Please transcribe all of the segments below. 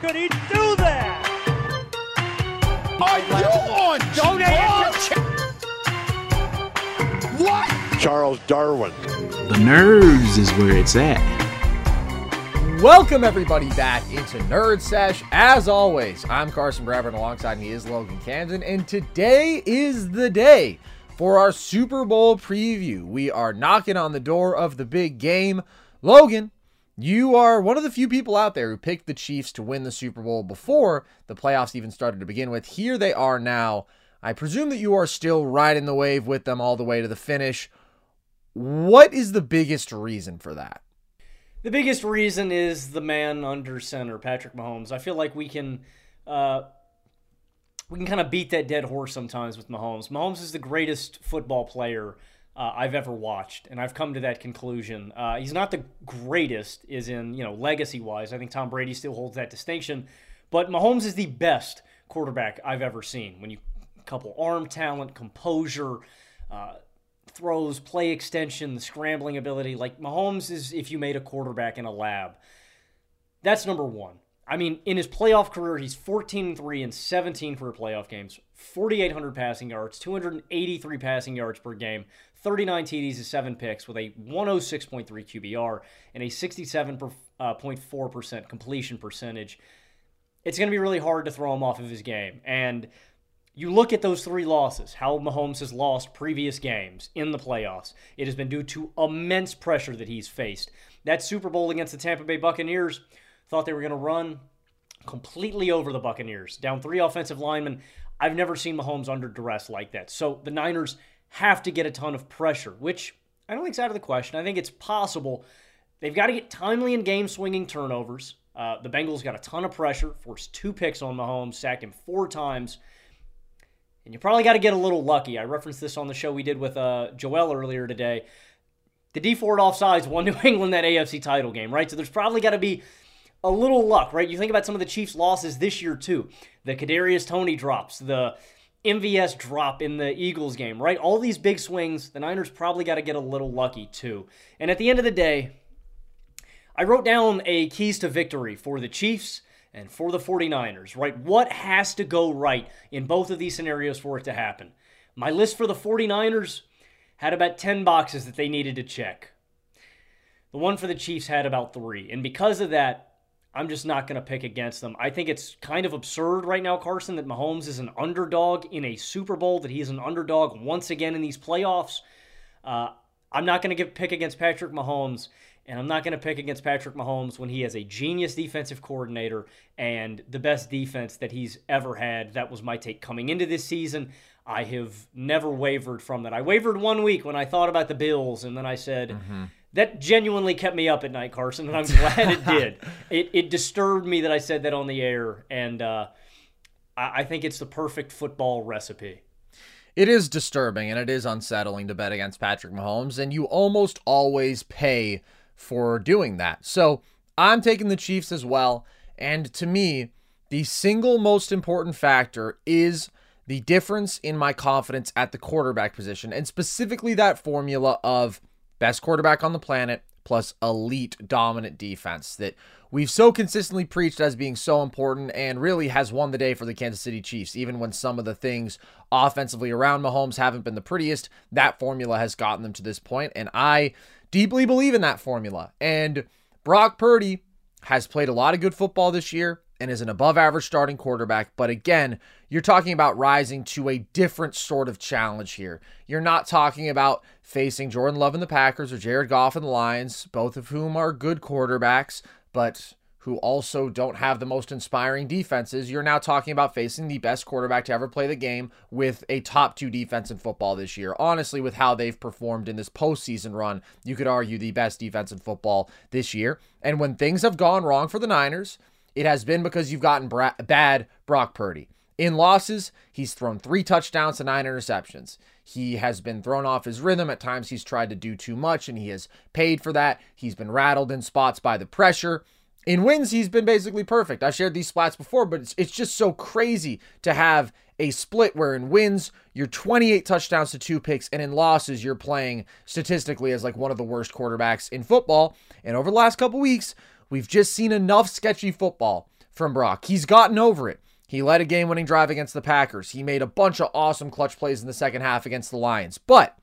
Could he do that? Are you on Donate What? Charles Darwin. The nerves is where it's at. Welcome everybody back into Nerd Sesh. As always, I'm Carson Bravard, alongside me is Logan Camden, and today is the day for our Super Bowl preview. We are knocking on the door of the big game. Logan, you are one of the few people out there who picked the Chiefs to win the Super Bowl before the playoffs even started to begin with. Here they are now. I presume that you are still riding the wave with them all the way to the finish. What is the biggest reason for that? The biggest reason is the man under center, Patrick Mahomes. I feel like we can uh, we can kind of beat that dead horse sometimes with Mahomes. Mahomes is the greatest football player uh, I've ever watched, and I've come to that conclusion. Uh, he's not the greatest, is in you know legacy wise. I think Tom Brady still holds that distinction, but Mahomes is the best quarterback I've ever seen. When you couple arm talent, composure. Uh, throws, play extension, the scrambling ability. Like Mahomes is if you made a quarterback in a lab. That's number one. I mean, in his playoff career, he's 14 3 and 17 for playoff games, 4,800 passing yards, 283 passing yards per game, 39 TDs and 7 picks with a 106.3 QBR and a 67.4% uh, completion percentage. It's going to be really hard to throw him off of his game. And you look at those three losses, how Mahomes has lost previous games in the playoffs. It has been due to immense pressure that he's faced. That Super Bowl against the Tampa Bay Buccaneers, thought they were going to run completely over the Buccaneers, down three offensive linemen. I've never seen Mahomes under duress like that. So the Niners have to get a ton of pressure, which I don't think is out of the question. I think it's possible. They've got to get timely and game swinging turnovers. Uh, the Bengals got a ton of pressure, forced two picks on Mahomes, sacked him four times. And you probably got to get a little lucky. I referenced this on the show we did with uh, Joel earlier today. The Dee Ford offsides won New England that AFC title game, right? So there's probably got to be a little luck, right? You think about some of the Chiefs' losses this year too. The Kadarius Toney drops, the MVS drop in the Eagles game, right? All these big swings, the Niners probably got to get a little lucky too. And at the end of the day, I wrote down a keys to victory for the Chiefs and for the 49ers, right? What has to go right in both of these scenarios for it to happen? My list for the 49ers had about 10 boxes that they needed to check. The one for the Chiefs had about three. And because of that, I'm just not going to pick against them. I think it's kind of absurd right now, Carson, that Mahomes is an underdog in a Super Bowl, that he's an underdog once again in these playoffs. Uh, I'm not going to pick against Patrick Mahomes. And I'm not going to pick against Patrick Mahomes when he has a genius defensive coordinator and the best defense that he's ever had. That was my take coming into this season. I have never wavered from that. I wavered one week when I thought about the Bills, and then I said, mm-hmm. That genuinely kept me up at night, Carson, and I'm glad it did. It, it disturbed me that I said that on the air, and uh, I, I think it's the perfect football recipe. It is disturbing and it is unsettling to bet against Patrick Mahomes, and you almost always pay for doing that. So I'm taking the Chiefs as well. And to me, the single most important factor is the difference in my confidence at the quarterback position, and specifically that formula of best quarterback on the planet plus elite dominant defense that we've so consistently preached as being so important and really has won the day for the Kansas City Chiefs. Even when some of the things offensively around Mahomes haven't been the prettiest, that formula has gotten them to this point, and I deeply believe in that formula. And Brock Purdy has played a lot of good football this year and is an above average starting quarterback. But again, you're talking about rising to a different sort of challenge here. You're not talking about facing Jordan Love and the Packers or Jared Goff and the Lions, both of whom are good quarterbacks, but who also don't have the most inspiring defenses. You're now talking about facing the best quarterback to ever play the game with a top two defense in football this year. Honestly, with how they've performed in this postseason run, you could argue the best defense in football this year. And when things have gone wrong for the Niners, it has been because you've gotten bra- bad Brock Purdy. In losses, he's thrown three touchdowns to nine interceptions. He has been thrown off his rhythm. At times, he's tried to do too much, and he has paid for that. He's been rattled in spots by the pressure. In wins, he's been basically perfect. I've shared these splats before, but it's, it's just so crazy to have a split where in wins, you're 28 touchdowns to two picks, and in losses, you're playing statistically as like one of the worst quarterbacks in football. And over the last couple weeks, We've just seen enough sketchy football from Brock. He's gotten over it. He led a game winning drive against the Packers. He made a bunch of awesome clutch plays in the second half against the Lions. But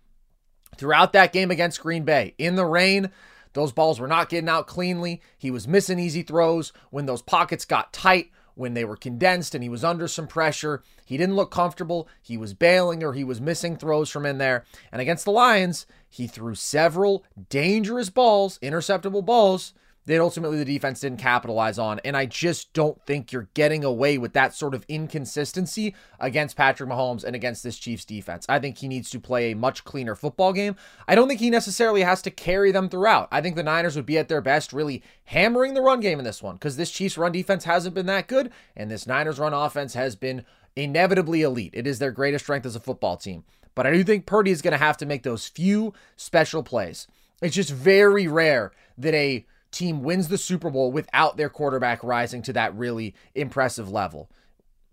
throughout that game against Green Bay, in the rain, those balls were not getting out cleanly. He was missing easy throws. When those pockets got tight, when they were condensed and he was under some pressure, he didn't look comfortable. He was bailing or he was missing throws from in there. And against the Lions, he threw several dangerous balls, interceptable balls that ultimately the defense didn't capitalize on. And I just don't think you're getting away with that sort of inconsistency against Patrick Mahomes and against this Chiefs defense. I think he needs to play a much cleaner football game. I don't think he necessarily has to carry them throughout. I think the Niners would be at their best really hammering the run game in this one because this Chiefs run defense hasn't been that good and this Niners run offense has been inevitably elite. It is their greatest strength as a football team. But I do think Purdy is going to have to make those few special plays. It's just very rare that a team wins the Super Bowl without their quarterback rising to that really impressive level.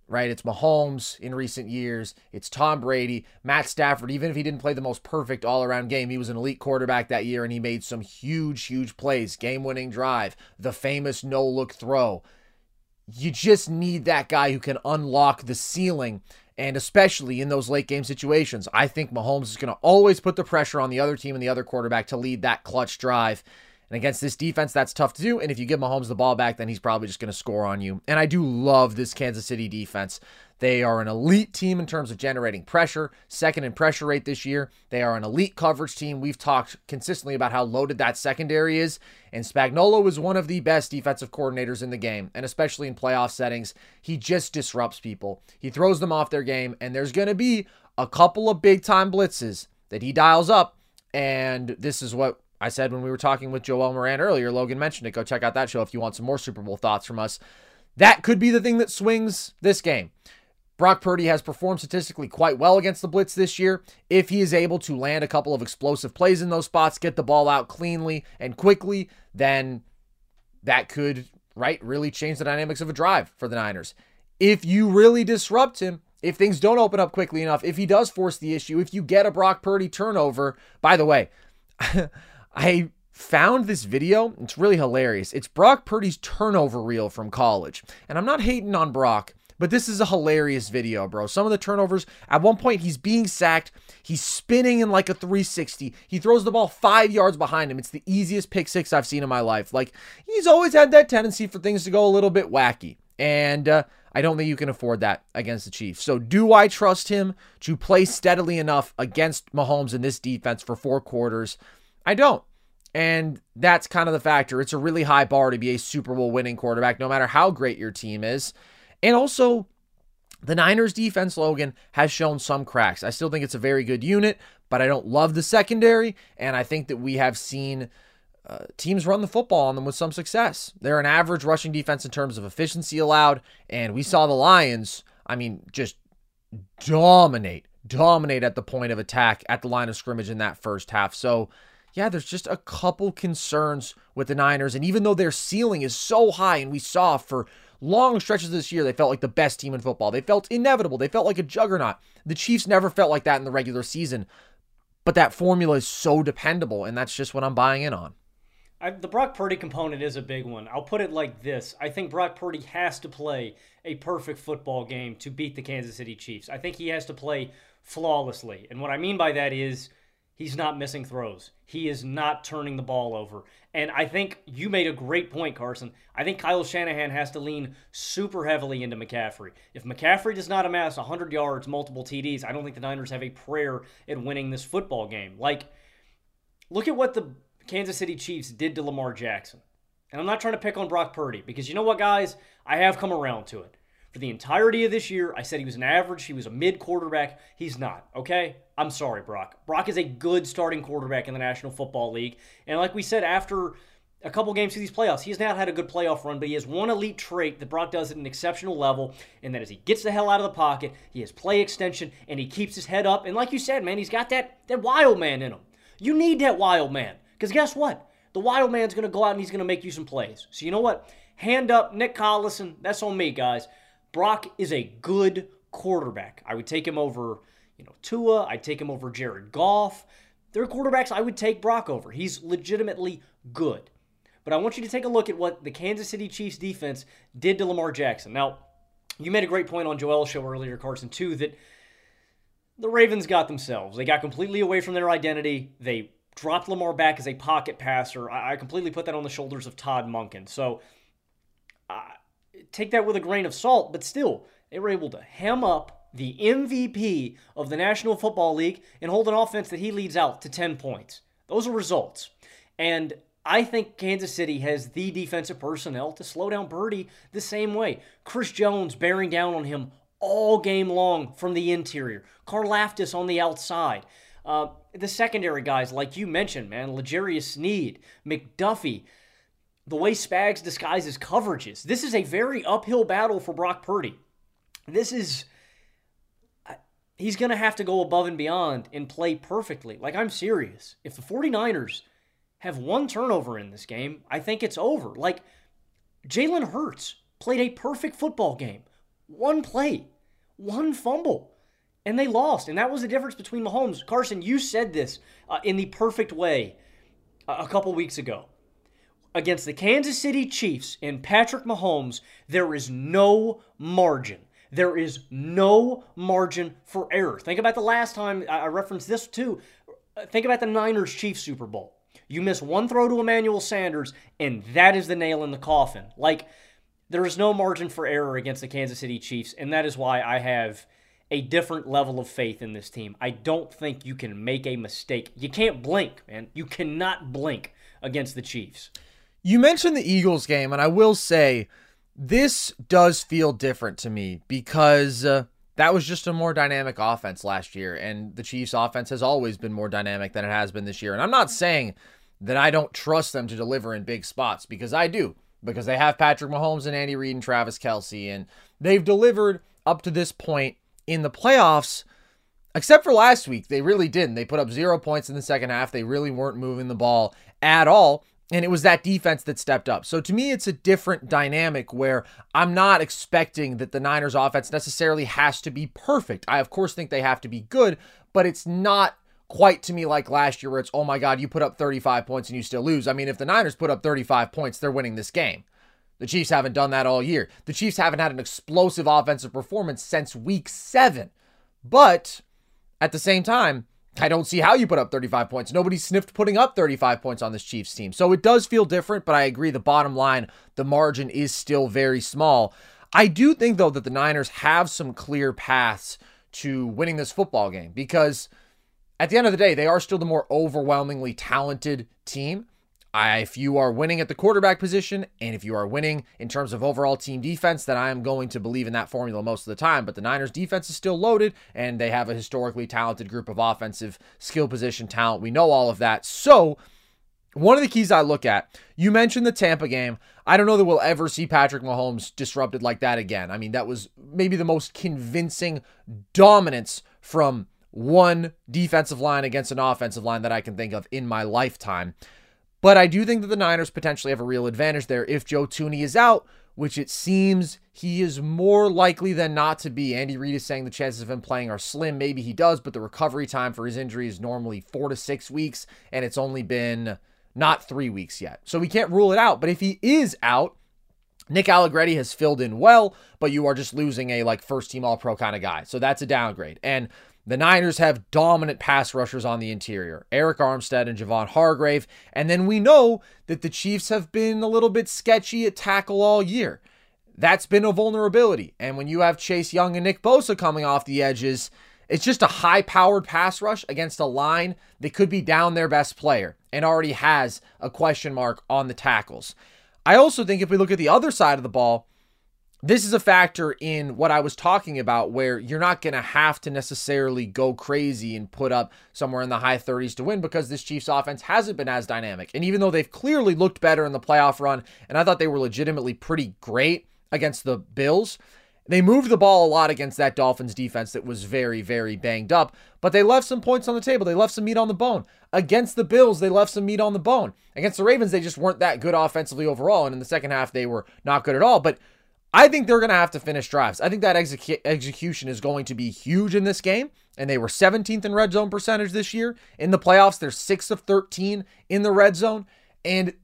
Right? It's Mahomes in recent years. It's Tom Brady, Matt Stafford. Even if he didn't play the most perfect all around game, he was an elite quarterback that year and he made some huge, huge plays. Game winning drive, the famous no look throw. You just need that guy who can unlock the ceiling and especially in those late game situations. I think Mahomes is going to always put the pressure on the other team and the other quarterback to lead that clutch drive. And against this defense, that's tough to do. And if you give Mahomes the ball back, then he's probably just going to score on you. And I do love this Kansas City defense. They are an elite team in terms of generating pressure, second in pressure rate this year. They are an elite coverage team. We've talked consistently about how loaded that secondary is. And Spagnuolo is one of the best defensive coordinators in the game, and especially in playoff settings. He just disrupts people, he throws them off their game. And there's going to be a couple of big time blitzes that he dials up. And this is what I said when we were talking with Joel Moran earlier, Logan mentioned it. Go check out that show if you want some more Super Bowl thoughts from us. That could be the thing that swings this game. Brock Purdy has performed statistically quite well against the Blitz this year. If he is able to land a couple of explosive plays in those spots, get the ball out cleanly and quickly, then that could, right, really change the dynamics of a drive for the Niners. If you really disrupt him, if things don't open up quickly enough, if he does force the issue, if you get a Brock Purdy turnover, by the way, I found this video. It's really hilarious. It's Brock Purdy's turnover reel from college. And I'm not hating on Brock, but this is a hilarious video, bro. Some of the turnovers, at one point, he's being sacked. He's spinning in like a 360. He throws the ball five yards behind him. It's the easiest pick six I've seen in my life. Like, he's always had that tendency for things to go a little bit wacky. And, uh, I don't think you can afford that against the Chiefs. So, do I trust him to play steadily enough against Mahomes in this defense for four quarters? I don't. And that's kind of the factor. It's a really high bar to be a Super Bowl winning quarterback, no matter how great your team is. And also, the Niners defense, Logan, has shown some cracks. I still think it's a very good unit, but I don't love the secondary. And I think that we have seen uh, teams run the football on them with some success. They're an average rushing defense in terms of efficiency allowed. And we saw the Lions, I mean, just dominate, dominate at the point of attack at the line of scrimmage in that first half. So, yeah, there's just a couple concerns with the Niners. And even though their ceiling is so high, and we saw for long stretches this year, they felt like the best team in football. They felt inevitable. They felt like a juggernaut. The Chiefs never felt like that in the regular season. But that formula is so dependable, and that's just what I'm buying in on. I, the Brock Purdy component is a big one. I'll put it like this I think Brock Purdy has to play a perfect football game to beat the Kansas City Chiefs. I think he has to play flawlessly. And what I mean by that is he's not missing throws, he is not turning the ball over. And I think you made a great point, Carson. I think Kyle Shanahan has to lean super heavily into McCaffrey. If McCaffrey does not amass 100 yards, multiple TDs, I don't think the Niners have a prayer at winning this football game. Like, look at what the Kansas City Chiefs did to Lamar Jackson. And I'm not trying to pick on Brock Purdy because you know what, guys? I have come around to it. For the entirety of this year, I said he was an average, he was a mid quarterback. He's not, okay? I'm sorry, Brock. Brock is a good starting quarterback in the National Football League. And like we said, after a couple games through these playoffs, he has not had a good playoff run, but he has one elite trait that Brock does at an exceptional level, and that is he gets the hell out of the pocket, he has play extension, and he keeps his head up. And like you said, man, he's got that, that wild man in him. You need that wild man. Because guess what? The wild man's going to go out and he's going to make you some plays. So you know what? Hand up, Nick Collison. That's on me, guys. Brock is a good quarterback. I would take him over, you know, Tua. I'd take him over Jared Goff. There are quarterbacks I would take Brock over. He's legitimately good. But I want you to take a look at what the Kansas City Chiefs defense did to Lamar Jackson. Now, you made a great point on Joel's show earlier, Carson, too, that the Ravens got themselves. They got completely away from their identity. They dropped Lamar back as a pocket passer. I, completely put that on the shoulders of Todd Monken. So uh, take that with a grain of salt, but still, they were able to hem up the MVP of the National Football League and hold an offense that he leads out to 10 points. Those are results. And I think Kansas City has the defensive personnel to slow down Purdy the same way. Chris Jones bearing down on him all game long from the interior. Karlaftis on the outside. Uh, the secondary guys, like you mentioned, man, L'Jarius Sneed, McDuffie, the way Spags disguises coverages. This is a very uphill battle for Brock Purdy. This is. He's going to have to go above and beyond and play perfectly. Like, I'm serious. If the 49ers have one turnover in this game, I think it's over. Like, Jalen Hurts played a perfect football game. One play, one fumble and they lost. And that was the difference between Mahomes. Carson, you said this uh, in the perfect way a couple weeks ago. Against the Kansas City Chiefs and Patrick Mahomes, there is no margin. There is no margin for error. Think about the last time I referenced this too. Think about the Niners Chiefs Super Bowl. You miss one throw to Emmanuel Sanders, and that is the nail in the coffin. Like, there is no margin for error against the Kansas City Chiefs, and that is why I have a different level of faith in this team. I don't think you can make a mistake. You can't blink, man. You cannot blink against the Chiefs. You mentioned the Eagles game, and I will say this does feel different to me because uh, that was just a more dynamic offense last year, and the Chiefs' offense has always been more dynamic than it has been this year. And I'm not saying that I don't trust them to deliver in big spots because I do, because they have Patrick Mahomes and Andy Reid and Travis Kelce, and they've delivered up to this point in the playoffs, except for last week, they really didn't. They put up zero points in the second half. They really weren't moving the ball at all. And it was that defense that stepped up. So to me, it's a different dynamic where I'm not expecting that the Niners offense necessarily has to be perfect. I, of course, think they have to be good, but it's not quite to me like last year where it's, oh my God, you put up 35 points and you still lose. I mean, if the Niners put up 35 points, they're winning this game. The Chiefs haven't done that all year. The Chiefs haven't had an explosive offensive performance since week seven. But at the same time, I don't see how you put up 35 points. Nobody sniffed putting up 35 points on this Chiefs team. So it does feel different, but I agree the bottom line, the margin is still very small. I do think, though, that the Niners have some clear paths to winning this football game because at the end of the day, they are still the more overwhelmingly talented team. If you are winning at the quarterback position and if you are winning in terms of overall team defense, then I am going to believe in that formula most of the time. But the Niners defense is still loaded and they have a historically talented group of offensive skill position talent. We know all of that. So, one of the keys I look at, you mentioned the Tampa game. I don't know that we'll ever see Patrick Mahomes disrupted like that again. I mean, that was maybe the most convincing dominance from one defensive line against an offensive line that I can think of in my lifetime. But I do think that the Niners potentially have a real advantage there. If Joe Thuney is out, which it seems he is more likely than not to be. Andy Reid is saying the chances of him playing are slim. Maybe he does, but the recovery time for his injury is normally four to six weeks, and it's only been not three weeks yet. So we can't rule it out. But if he is out, Nick Allegretti has filled in well, but you are just losing a like first team all pro kind of guy. So that's a downgrade. And the Niners have dominant pass rushers on the interior, Arik Armstead and Javon Hargrave. And then we know that the Chiefs have been a little bit sketchy at tackle all year. That's been a vulnerability. And when you have Chase Young and Nick Bosa coming off the edges, it's just a high powered pass rush against a line that could be down their best player and already has a question mark on the tackles. I also think if we look at the other side of the ball, this is a factor in what I was talking about where you're not going to have to necessarily go crazy and put up somewhere in the high 30s to win because this Chiefs offense hasn't been as dynamic. And even though they've clearly looked better in the playoff run, and I thought they were legitimately pretty great against the Bills, they moved the ball a lot against that Dolphins defense that was very, very banged up, but they left some points on the table. They left some meat on the bone. Against the Bills, they left some meat on the bone. Against the Ravens, they just weren't that good offensively overall. And in the second half, they were not good at all. But I think they're going to have to finish drives. I think that execu- execution is going to be huge in this game. And they were 17th in red zone percentage this year. In the playoffs, they're 6 of 13 in the red zone. And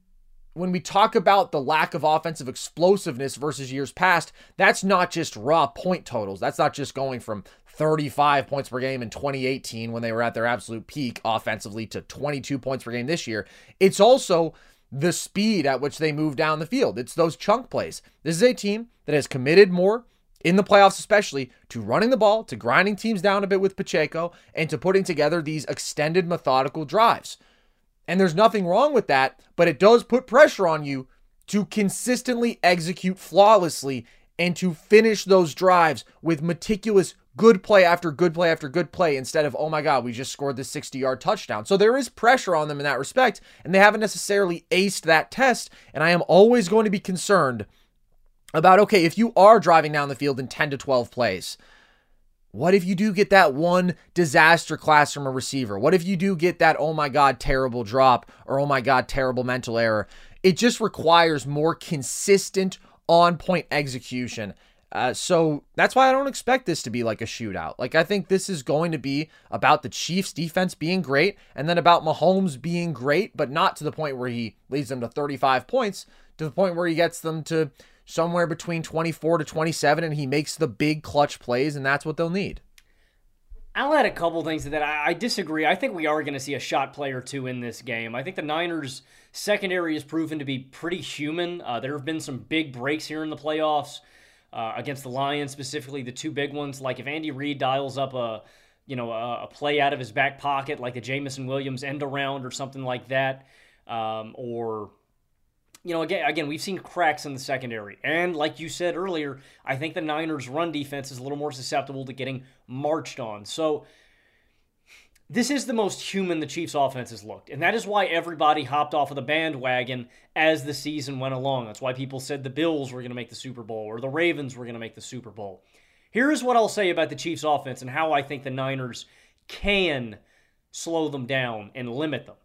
when we talk about the lack of offensive explosiveness versus years past, that's not just raw point totals. That's not just going from 35 points per game in 2018 when they were at their absolute peak offensively to 22 points per game this year. It's also the speed at which they move down the field. It's those chunk plays. This is a team that has committed more in the playoffs, especially to running the ball, to grinding teams down a bit with Pacheco, and to putting together these extended methodical drives. And there's nothing wrong with that, but it does put pressure on you to consistently execute flawlessly and to finish those drives with meticulous good play after good play after good play instead of, oh my God, we just scored this 60 yard touchdown. So there is pressure on them in that respect, and they haven't necessarily aced that test. And I am always going to be concerned about, okay, if you are driving down the field in 10 to 12 plays, what if you do get that one disaster class from a receiver? What if you do get that, oh my God, terrible drop or oh my God, terrible mental error? It just requires more consistent on point execution. Uh, so that's why I don't expect this to be like a shootout. Like, I think this is going to be about the Chiefs' defense being great and then about Mahomes being great, but not to the point where he leads them to 35 points, to the point where he gets them to somewhere between 24 to 27 and he makes the big clutch plays, and that's what they'll need. I'll add a couple things to that. I, disagree. I think we are going to see a shot play or two in this game. I think the Niners' secondary has proven to be pretty human. Uh, there have been some big breaks here in the playoffs uh, against the Lions, specifically the two big ones. Like if Andy Reid dials up a you know a, a play out of his back pocket, like the Jameson Williams end around or something like that, um, or you know, again, again, we've seen cracks in the secondary, and like you said earlier, I think the Niners' run defense is a little more susceptible to getting marched on. So this is the most human the Chiefs' offense has looked, and that is why everybody hopped off of the bandwagon as the season went along. That's why people said the Bills were going to make the Super Bowl or the Ravens were going to make the Super Bowl. Here's what I'll say about the Chiefs' offense and how I think the Niners can slow them down and limit them.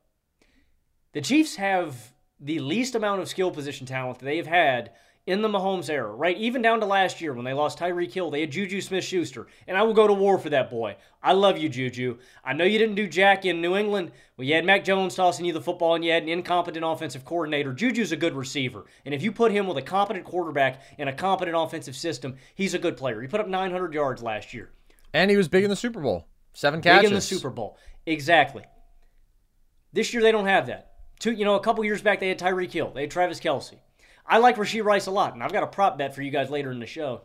The Chiefs have the least amount of skill position talent that they've had in the Mahomes era, right? Even down to last year when they lost Tyreek Hill, they had Juju Smith Schuster. And I will go to war for that boy. I love you, Juju. I know you didn't do Jack in New England. Well, you had Mac Jones tossing you the football and you had an incompetent offensive coordinator. Juju's a good receiver. And if you put him with a competent quarterback in a competent offensive system, he's a good player. He put up 900 yards last year. And he was big in the Super Bowl. Seven catches. Big in the Super Bowl. Exactly. This year they don't have that. Two, you know, a couple years back they had Tyreek Hill, they had Travis Kelce. I like Rashee Rice a lot, and I've got a prop bet for you guys later in the show.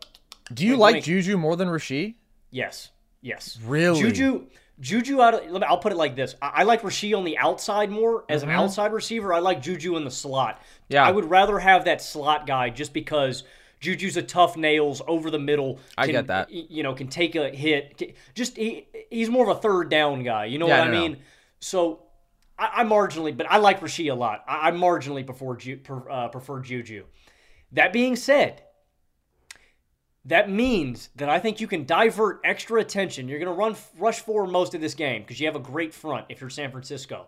Do you wink, like wink. Juju more than Rashee? Yes, yes. Really, Juju. Juju out of, I'll put it like this. I, I like Rashee on the outside more as mm-hmm. an outside receiver. I like Juju in the slot. Yeah. I would rather have that slot guy just because Juju's a tough nails over the middle. Can, I get that. You know, can take a hit. Just he, he's more of a third down guy. You know yeah, what I, I mean? Know. So I, marginally, but I like Rashee a lot. I, I marginally prefer, Ju, per, uh, prefer Juju. That being said, that means that I think you can divert extra attention. You're going to run rush forward most of this game because you have a great front if you're San Francisco.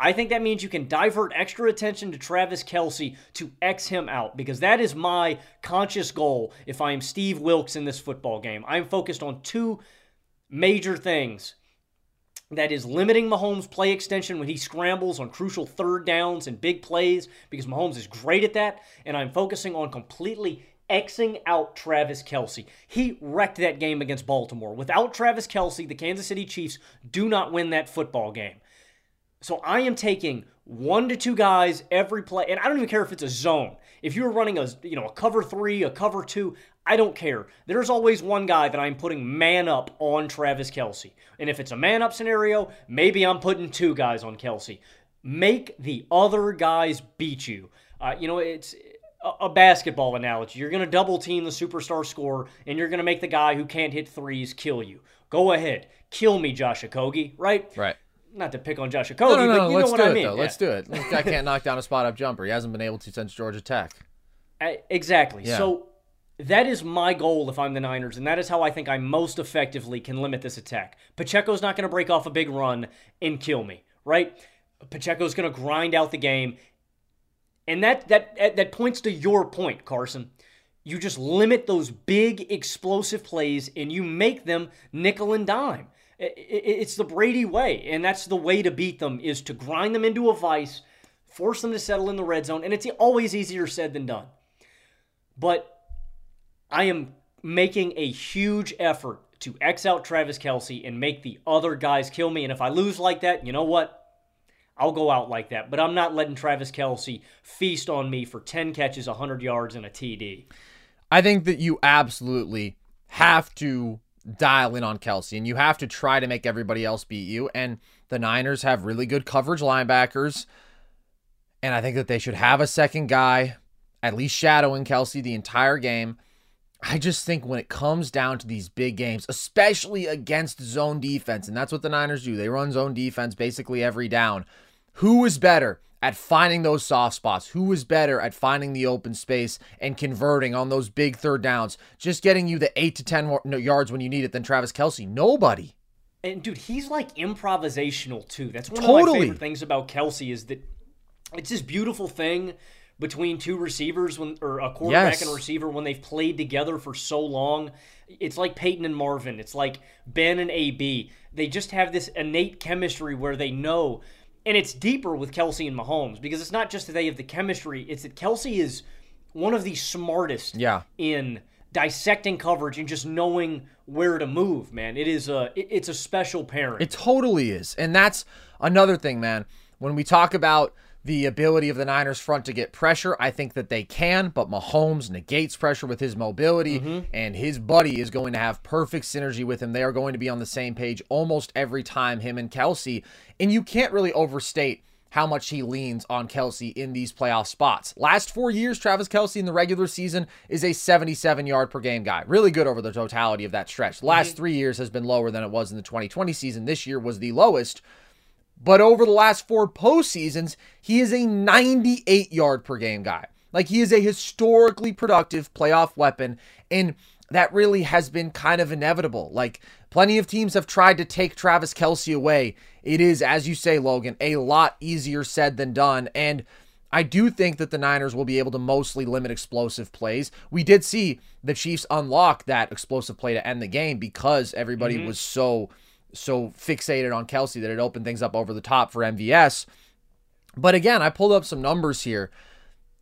I think that means you can divert extra attention to Travis Kelce to X him out because that is my conscious goal if I am Steve Wilks in this football game. I am focused on two major things. That is limiting Mahomes' play extension when he scrambles on crucial third downs and big plays because Mahomes is great at that. And I'm focusing on completely Xing out Travis Kelce. He wrecked that game against Baltimore. Without Travis Kelce, the Kansas City Chiefs do not win that football game. So I am taking one to two guys every play, and I don't even care if it's a zone. If you're running a you know a cover three, a cover two, I don't care. There's always one guy that I'm putting man up on Travis Kelce. And if it's a man up scenario, maybe I'm putting two guys on Kelce. Make the other guys beat you. Uh, you know, it's a basketball analogy. You're going to double team the superstar scorer, and you're going to make the guy who can't hit threes kill you. Go ahead. Kill me, Josh Okogie, right? Right. Not to pick on Josh Okogie, no, no, no, but you let's know what do I it, mean. Though. Yeah. Let's do it. This guy can't knock down a spot up jumper. He hasn't been able to since Georgia Tech. Uh, exactly. Yeah. So that is my goal if I'm the Niners, and that is how I think I most effectively can limit this attack. Pacheco's not going to break off a big run and kill me, right? Pacheco's going to grind out the game, and that that that points to your point, Carson. You just limit those big explosive plays, and you make them nickel and dime. It's the Brady way, and that's the way to beat them: is to grind them into a vice, force them to settle in the red zone, and it's always easier said than done. But I am making a huge effort to X out Travis Kelce and make the other guys kill me. And if I lose like that, you know what? I'll go out like that. But I'm not letting Travis Kelce feast on me for 10 catches, 100 yards, and a TD. I think that you absolutely have to dial in on Kelce and you have to try to make everybody else beat you. And the Niners have really good coverage linebackers. And I think that they should have a second guy, at least shadowing Kelce the entire game. I just think when it comes down to these big games, especially against zone defense, and that's what the Niners do, they run zone defense basically every down. Who is better at finding those soft spots? Who is better at finding the open space and converting on those big third downs? Just getting you the eight to 10 more- yards when you need it than Travis Kelce? Nobody. And dude, he's like improvisational too. That's one of my favorite things about Kelce is that it's this beautiful thing between two receivers when or a quarterback Yes. and a receiver when they've played together for so long. It's like Peyton and Marvin. It's like Ben and AB. They just have this innate chemistry where they know and it's deeper with Kelce and Mahomes because it's not just that they have the chemistry, it's that Kelce is one of the smartest Yeah. in dissecting coverage and just knowing where to move, man. It is a it- it's a special pairing. It totally is. And that's another thing, man. When we talk about the ability of the Niners front to get pressure, I think that they can, but Mahomes negates pressure with his mobility, mm-hmm. and his buddy is going to have perfect synergy with him. They are going to be on the same page almost every time, him and Kelce. And you can't really overstate how much he leans on Kelce in these playoff spots. Last four years, Travis Kelce in the regular season is a 77 yard per game guy. Really good over the totality of that stretch. Last mm-hmm. three years has been lower than it was in the 2020 season. This year was the lowest. But over the last four postseasons, he is a 98 yard per game guy. Like he is a historically productive playoff weapon. And that really has been kind of inevitable. Like plenty of teams have tried to take Travis Kelce away. It is, as you say, Logan, a lot easier said than done. And I do think that the Niners will be able to mostly limit explosive plays. We did see the Chiefs unlock that explosive play to end the game because everybody mm-hmm. was so so fixated on Kelce that it opened things up over the top for MVS. But again, I pulled up some numbers here.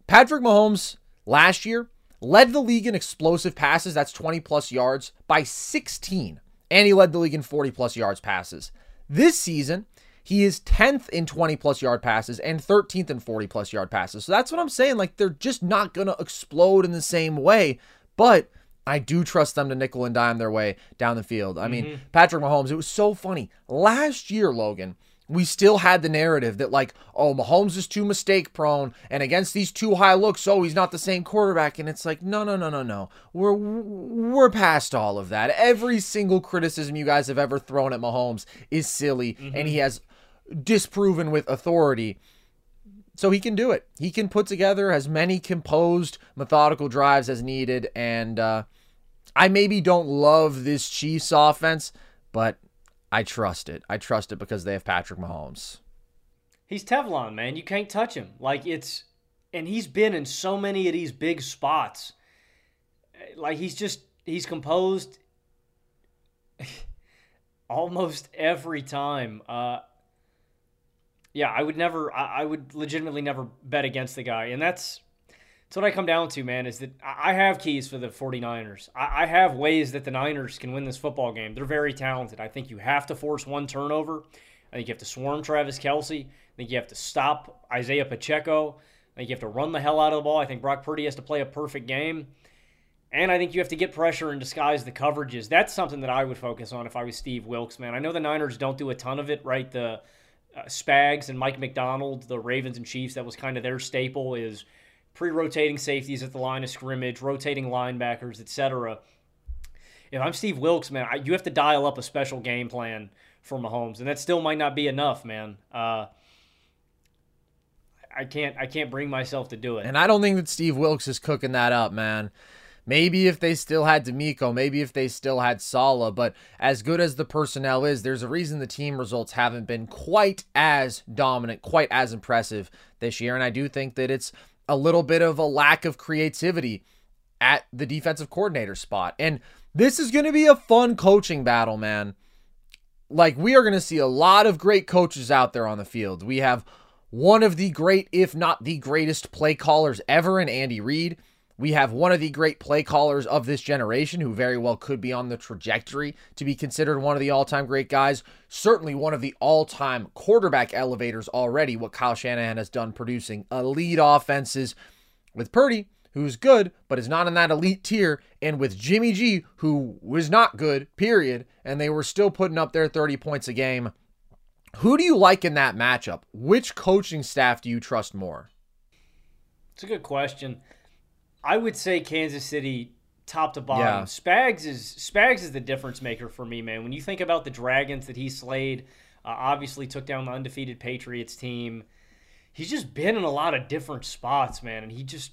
Patrick Mahomes last year led the league in explosive passes, that's 20 plus yards, by 16. And he led the league in 40 plus yards passes. This season, he is 10th in 20 plus yard passes and 13th in 40 plus yard passes. So that's what I'm saying. Like, they're just not going to explode in the same way. But I do trust them to nickel and dime their way down the field. I mean, Patrick Mahomes, it was so funny. Last year, Logan, we still had the narrative that, like, oh, Mahomes is too mistake prone, and against these two high looks, oh, he's not the same quarterback. And it's like, no, no, no, no, no. We're we're past all of that. Every single criticism you guys have ever thrown at Mahomes is silly, and he has disproven with authority. So he can do it. He can put together as many composed, methodical drives as needed. And uh, I maybe don't love this Chiefs offense, but I trust it. I trust it because they have Patrick Mahomes. He's Teflon, man. You can't touch him. Like it's and he's been in so many of these big spots. Like he's just he's composed almost every time. Uh yeah, I would never I, I would legitimately never bet against the guy. And that's that's what I come down to, man, is that I have keys for the 49ers. I have ways that the Niners can win this football game. They're very talented. I think you have to force one turnover. I think you have to swarm Travis Kelce. I think you have to stop Isaiah Pacheco. I think you have to run the hell out of the ball. I think Brock Purdy has to play a perfect game. And I think you have to get pressure and disguise the coverages. That's something that I would focus on if I was Steve Wilks, man. I know the Niners don't do a ton of it, right? The uh, Spags and Mike Macdonald, the Ravens and Chiefs, that was kind of their staple is – pre-rotating safeties at the line of scrimmage, rotating linebackers, etc. If I'm Steve Wilks, man, I, you have to dial up a special game plan for Mahomes, and that still might not be enough, man. Uh, I can't, I can't bring myself to do it. And I don't think that Steve Wilks is cooking that up, man. Maybe if they still had DeMeco, maybe if they still had Saleh, but as good as the personnel is, there's a reason the team results haven't been quite as dominant, quite as impressive this year. And I do think that it's a little bit of a lack of creativity at the defensive coordinator spot. And this is going to be a fun coaching battle, man. Like, we are going to see a lot of great coaches out there on the field. We have one of the great, if not the greatest, play callers ever in Andy Reid. We have one of the great play callers of this generation who very well could be on the trajectory to be considered one of the all time great guys. Certainly one of the all time quarterback elevators already, what Kyle Shanahan has done producing elite offenses with Purdy, who's good, but is not in that elite tier, and with Jimmy G, who was not good, period, and they were still putting up their 30 points a game. Who do you like in that matchup? Which coaching staff do you trust more? It's a good question. I would say Kansas City top to bottom. Yeah. Spags is Spags is the difference maker for me, man. When you think about the Dragons that he slayed, uh, obviously took down the undefeated Patriots team. He's just been in a lot of different spots, man, and he just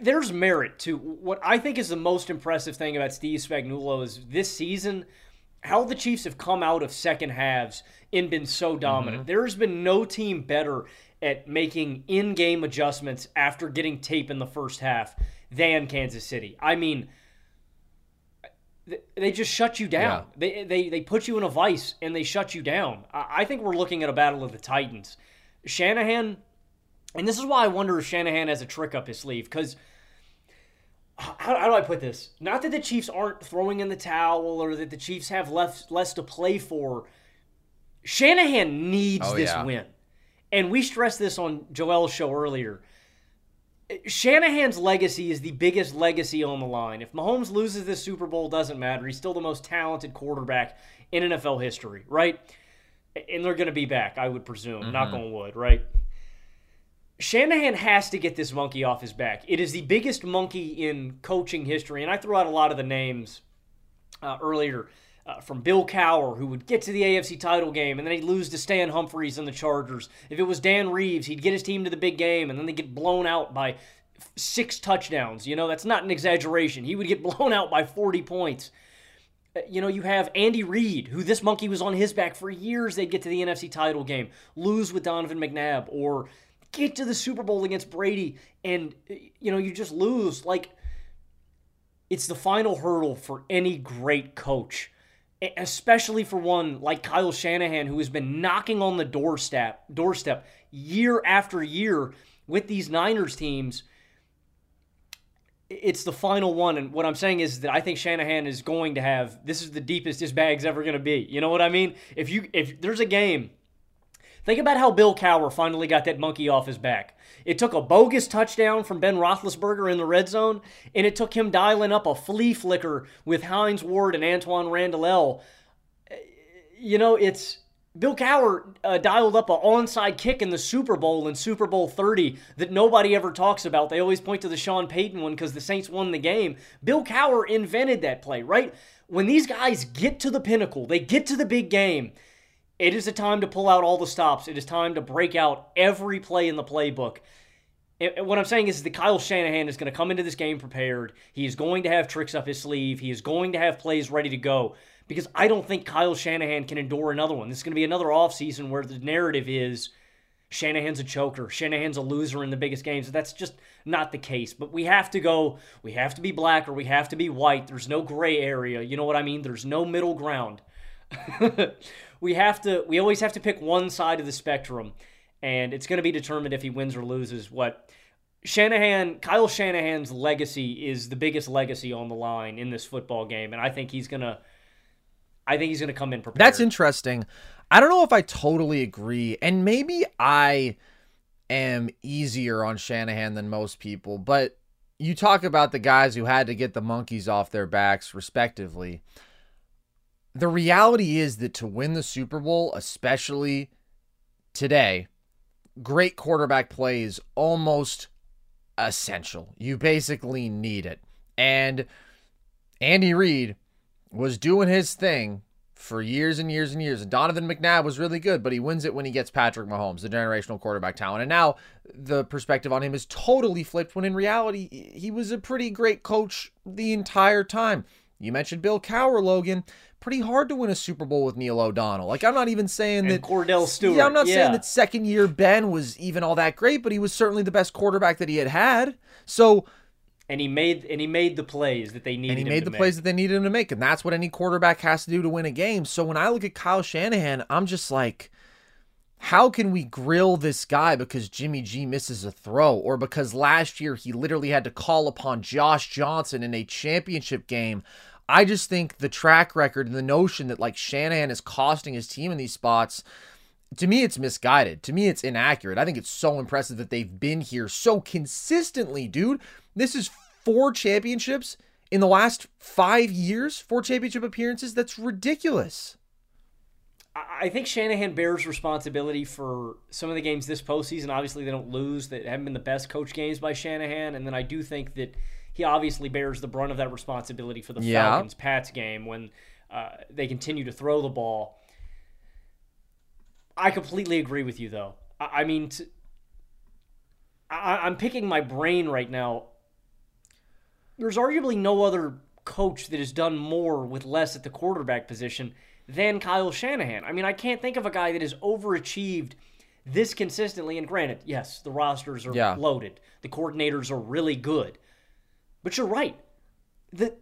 there's merit to what I think is the most impressive thing about Steve Spagnuolo is this season how the Chiefs have come out of second halves and been so dominant. Mm-hmm. There's been no team better at making in-game adjustments after getting tape in the first half than Kansas City. I mean, they just shut you down. Yeah. They, they they put you in a vice and they shut you down. I think we're looking at a battle of the Titans. Shanahan, and this is why I wonder if Shanahan has a trick up his sleeve because. How, how, do I put this? Not that the Chiefs aren't throwing in the towel or that the Chiefs have less less to play for. Shanahan needs oh, this yeah. win and we stressed this on Joel's show earlier. Shanahan's legacy is the biggest legacy on the line. If Mahomes loses this Super Bowl, doesn't matter. He's still the most talented quarterback in NFL history, right? And they're going to be back, I would presume. Mm-hmm. Knock on wood, right? Shanahan has to get this monkey off his back. It is the biggest monkey in coaching history, and I threw out a lot of the names uh, earlier uh, from Bill Cowher, who would get to the AFC title game and then he'd lose to Stan Humphries and the Chargers. If it was Dan Reeves, he'd get his team to the big game and then they get blown out by six touchdowns. You know, that's not an exaggeration. He would get blown out by 40 points. Uh, you know, you have Andy Reid, who this monkey was on his back for years. They'd get to the NFC title game, lose with Donovan McNabb, or get to the Super Bowl against Brady, and, uh, you know, you just lose. Like, it's the final hurdle for any great coach especially for one like Kyle Shanahan, who has been knocking on the doorstep doorstep year after year with these Niners teams. It's the final one, and what I'm saying is that I think Shanahan is going to have this is the deepest his bag's ever going to be. You know what I mean? If you if there's a game Think about how Bill Cowher finally got that monkey off his back. It took a bogus touchdown from Ben Roethlisberger in the red zone, and it took him dialing up a flea flicker with Hines Ward and Antwaan Randle You know, it's Bill Cowher uh, dialed up an onside kick in the Super Bowl in Super Bowl 30 that nobody ever talks about. They always point to the Sean Payton one because the Saints won the game. Bill Cowher invented that play, right? When these guys get to the pinnacle, they get to the big game it is a time to pull out all the stops. It is time to break out every play in the playbook. It, what I'm saying is that Kyle Shanahan is going to come into this game prepared. He is going to have tricks up his sleeve. He is going to have plays ready to go because I don't think Kyle Shanahan can endure another one. This is going to be another offseason where the narrative is Shanahan's a choker, Shanahan's a loser in the biggest games. That's just not the case. But we have to go, we have to be black or we have to be white. There's no gray area. You know what I mean? There's no middle ground. we have to we always have to pick one side of the spectrum and it's going to be determined if he wins or loses what Shanahan, Kyle Shanahan's legacy is the biggest legacy on the line in this football game, and I think he's gonna, I think he's gonna come in prepared. That's interesting. I don't know if I totally agree, and maybe I am easier on Shanahan than most people, but you talk about the guys who had to get the monkeys off their backs, respectively. The reality is that to win the Super Bowl, especially today, great quarterback play is almost essential. You basically need it. And Andy Reid was doing his thing for years and years and years. And Donovan McNabb was really good, but he wins it when he gets Patrick Mahomes, the generational quarterback talent. And now the perspective on him is totally flipped when in reality, he was a pretty great coach the entire time. You mentioned Bill Cowher, Logan. Pretty hard to win a Super Bowl with Neil O'Donnell. Like I'm not even saying and that Kordell Stewart. Yeah, I'm not yeah. saying that second year Ben was even all that great, but he was certainly the best quarterback that he had had. So and he made and he made the plays that they needed. And he made the make. plays that they needed him to make, and that's what any quarterback has to do to win a game. So when I look at Kyle Shanahan, I'm just like, how can we grill this guy because Jimmy G misses a throw, or because last year he literally had to call upon Josh Johnson in a championship game? I just think the track record and the notion that like Shanahan is costing his team in these spots to me it's misguided. To me it's inaccurate. I think it's so impressive that they've been here so consistently dude. This is four championships in the last five years four championship appearances? That's ridiculous. I think Shanahan bears responsibility for some of the games this postseason. Obviously, they don't lose; that haven't been the best coach games by Shanahan. And then I do think that he obviously bears the brunt of that responsibility for the yeah. Falcons Pats game when uh, they continue to throw the ball. I completely agree with you, though. I, I mean, t- I, I'm picking my brain right now. There's arguably no other coach that has done more with less at the quarterback position than Kyle Shanahan. I mean, I can't think of a guy that has overachieved this consistently. And granted, yes, the rosters are yeah. loaded, the coordinators are really good. But you're right. The,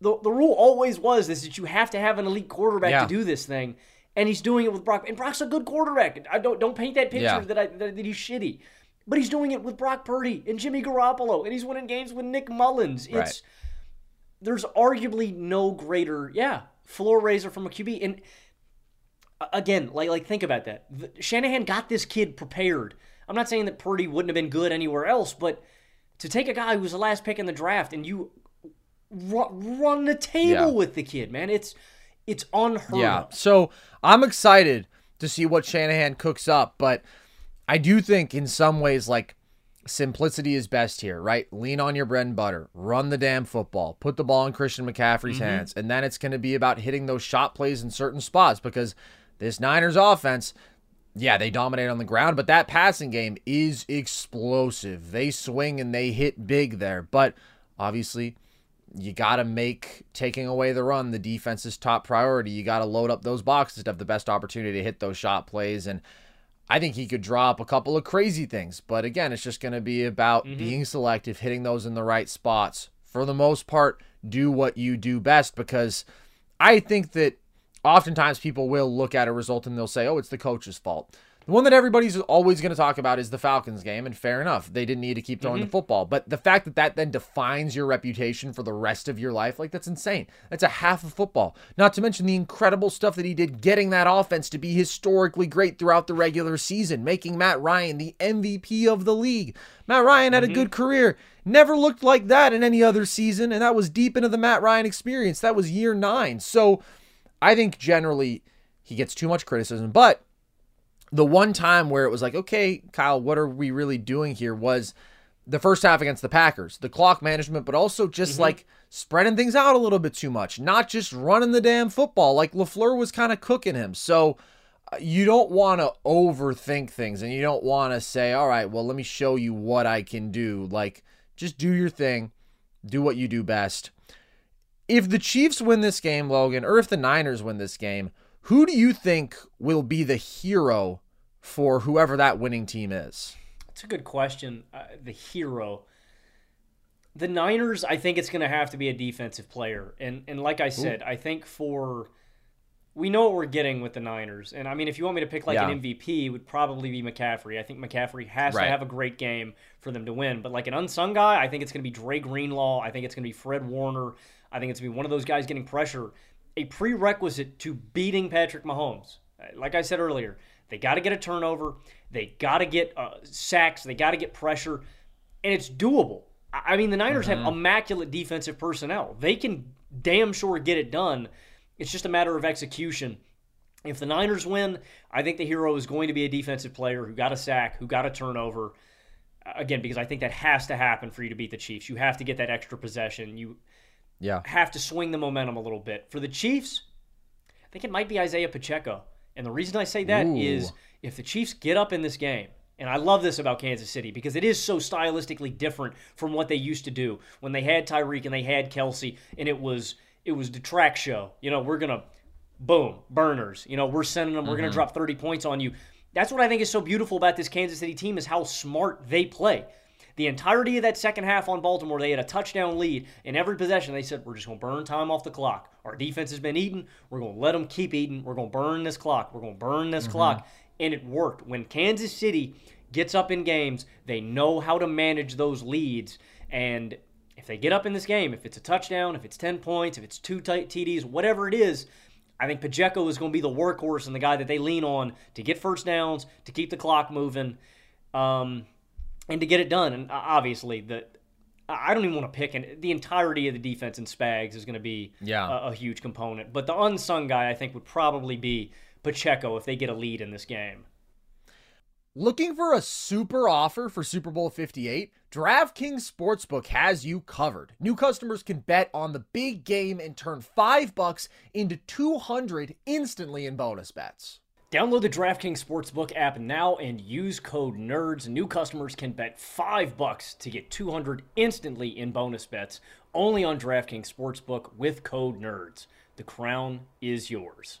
the, the rule always was this that you have to have an elite quarterback yeah. to do this thing. And he's doing it with Brock. And Brock's a good quarterback. I don't don't paint that picture yeah. that, I, that, that he's shitty. But he's doing it with Brock Purdy and Jimmy Garoppolo, and he's winning games with Nick Mullens. It's right. there's arguably no greater, yeah, floor raiser from a QB. And again, like like think about that. The, Shanahan got this kid prepared. I'm not saying that Purdy wouldn't have been good anywhere else, but to take a guy who was the last pick in the draft and you run, run the table yeah. with the kid, man, it's it's unheard yeah. of. So I'm excited to see what Shanahan cooks up, but I do think in some ways like simplicity is best here, right? Lean on your bread and butter, run the damn football, put the ball in Christian McCaffrey's mm-hmm. hands, and then it's going to be about hitting those shot plays in certain spots because this Niners offense, yeah, they dominate on the ground, but that passing game is explosive. They swing and they hit big there, but obviously you got to make taking away the run the defense's top priority. You got to load up those boxes to have the best opportunity to hit those shot plays and I think he could drop a couple of crazy things, but again, it's just going to be about mm-hmm. being selective, hitting those in the right spots. For the most part, do what you do best because I think that oftentimes people will look at a result and they'll say, oh, it's the coach's fault. The one that everybody's always going to talk about is the Falcons game, and fair enough. They didn't need to keep throwing mm-hmm. the football. But the fact that that then defines your reputation for the rest of your life, like that's insane. That's a half of football. Not to mention the incredible stuff that he did getting that offense to be historically great throughout the regular season, making Matt Ryan the MVP of the league. Matt Ryan had mm-hmm. a good career. Never looked like that in any other season, and that was deep into the Matt Ryan experience. That was year nine. So I think generally he gets too much criticism, but the one time where it was like, okay, Kyle, what are we really doing here was the first half against the Packers, the clock management, but also just mm-hmm. like spreading things out a little bit too much, not just running the damn football. Like LaFleur was kind of cooking him. So uh, you don't want to overthink things and you don't want to say, all right, well, let me show you what I can do. Like, just do your thing, do what you do best if the Chiefs win this game, Logan, or if the Niners win this game, who do you think will be the hero for whoever that winning team is? That's a good question. Uh, the hero. The Niners, I think it's going to have to be a defensive player. And and like I said, Ooh. I think for we know what we're getting with the Niners. And I mean, if you want me to pick like yeah. an MVP, it would probably be McCaffrey. I think McCaffrey has right. to have a great game for them to win. But like an unsung guy, I think it's going to be Dre Greenlaw. I think it's going to be Fred Warner. I think it's going to be one of those guys getting pressure. A prerequisite to beating Patrick Mahomes. Like I said earlier, they got to get a turnover. They got to get uh, sacks. They got to get pressure. And it's doable. I mean, the Niners mm-hmm. have immaculate defensive personnel. They can damn sure get it done it's just a matter of execution. If the Niners win, I think the hero is going to be a defensive player who got a sack, who got a turnover. Again, because I think that has to happen for you to beat the Chiefs. You have to get that extra possession. You yeah. have to swing the momentum a little bit. For the Chiefs, I think it might be Isaiah Pacheco. And the reason I say that Ooh. is if the Chiefs get up in this game, and I love this about Kansas City because it is so stylistically different from what they used to do when they had Tyreek and they had Kelce, and it was it was the track show. You know, we're gonna boom burners. You know, we're sending them. We're gonna mm-hmm. drop 30 points on you. That's what I think is so beautiful about this Kansas City team is how smart they play. The entirety of that second half on Baltimore, they had a touchdown lead in every possession. They said, We're just going to burn time off the clock. Our defense has been eating. We're going to let them keep eating. We're going to burn this clock. We're going to burn this mm-hmm. clock. And it worked. When Kansas City gets up in games, they know how to manage those leads. And if they get up in this game, if it's a touchdown, if it's 10 points, if it's two tight TDs, whatever it is, I think Pacheco is going to be the workhorse and the guy that they lean on to get first downs, to keep the clock moving, um, and to get it done. And uh, obviously, the I don't even want to pick, and the entirety of the defense in Spags is going to be yeah. a, a huge component. But the unsung guy, I think, would probably be Pacheco if they get a lead in this game. Looking for a super offer for Super Bowl 58? DraftKings Sportsbook has you covered. New customers can bet on the big game and turn 5 bucks into 200 instantly in bonus bets. Download the DraftKings Sportsbook app now and use code NERDS. New customers can bet 5 bucks to get 200 instantly in bonus bets only on DraftKings Sportsbook with code NERDS. The crown is yours.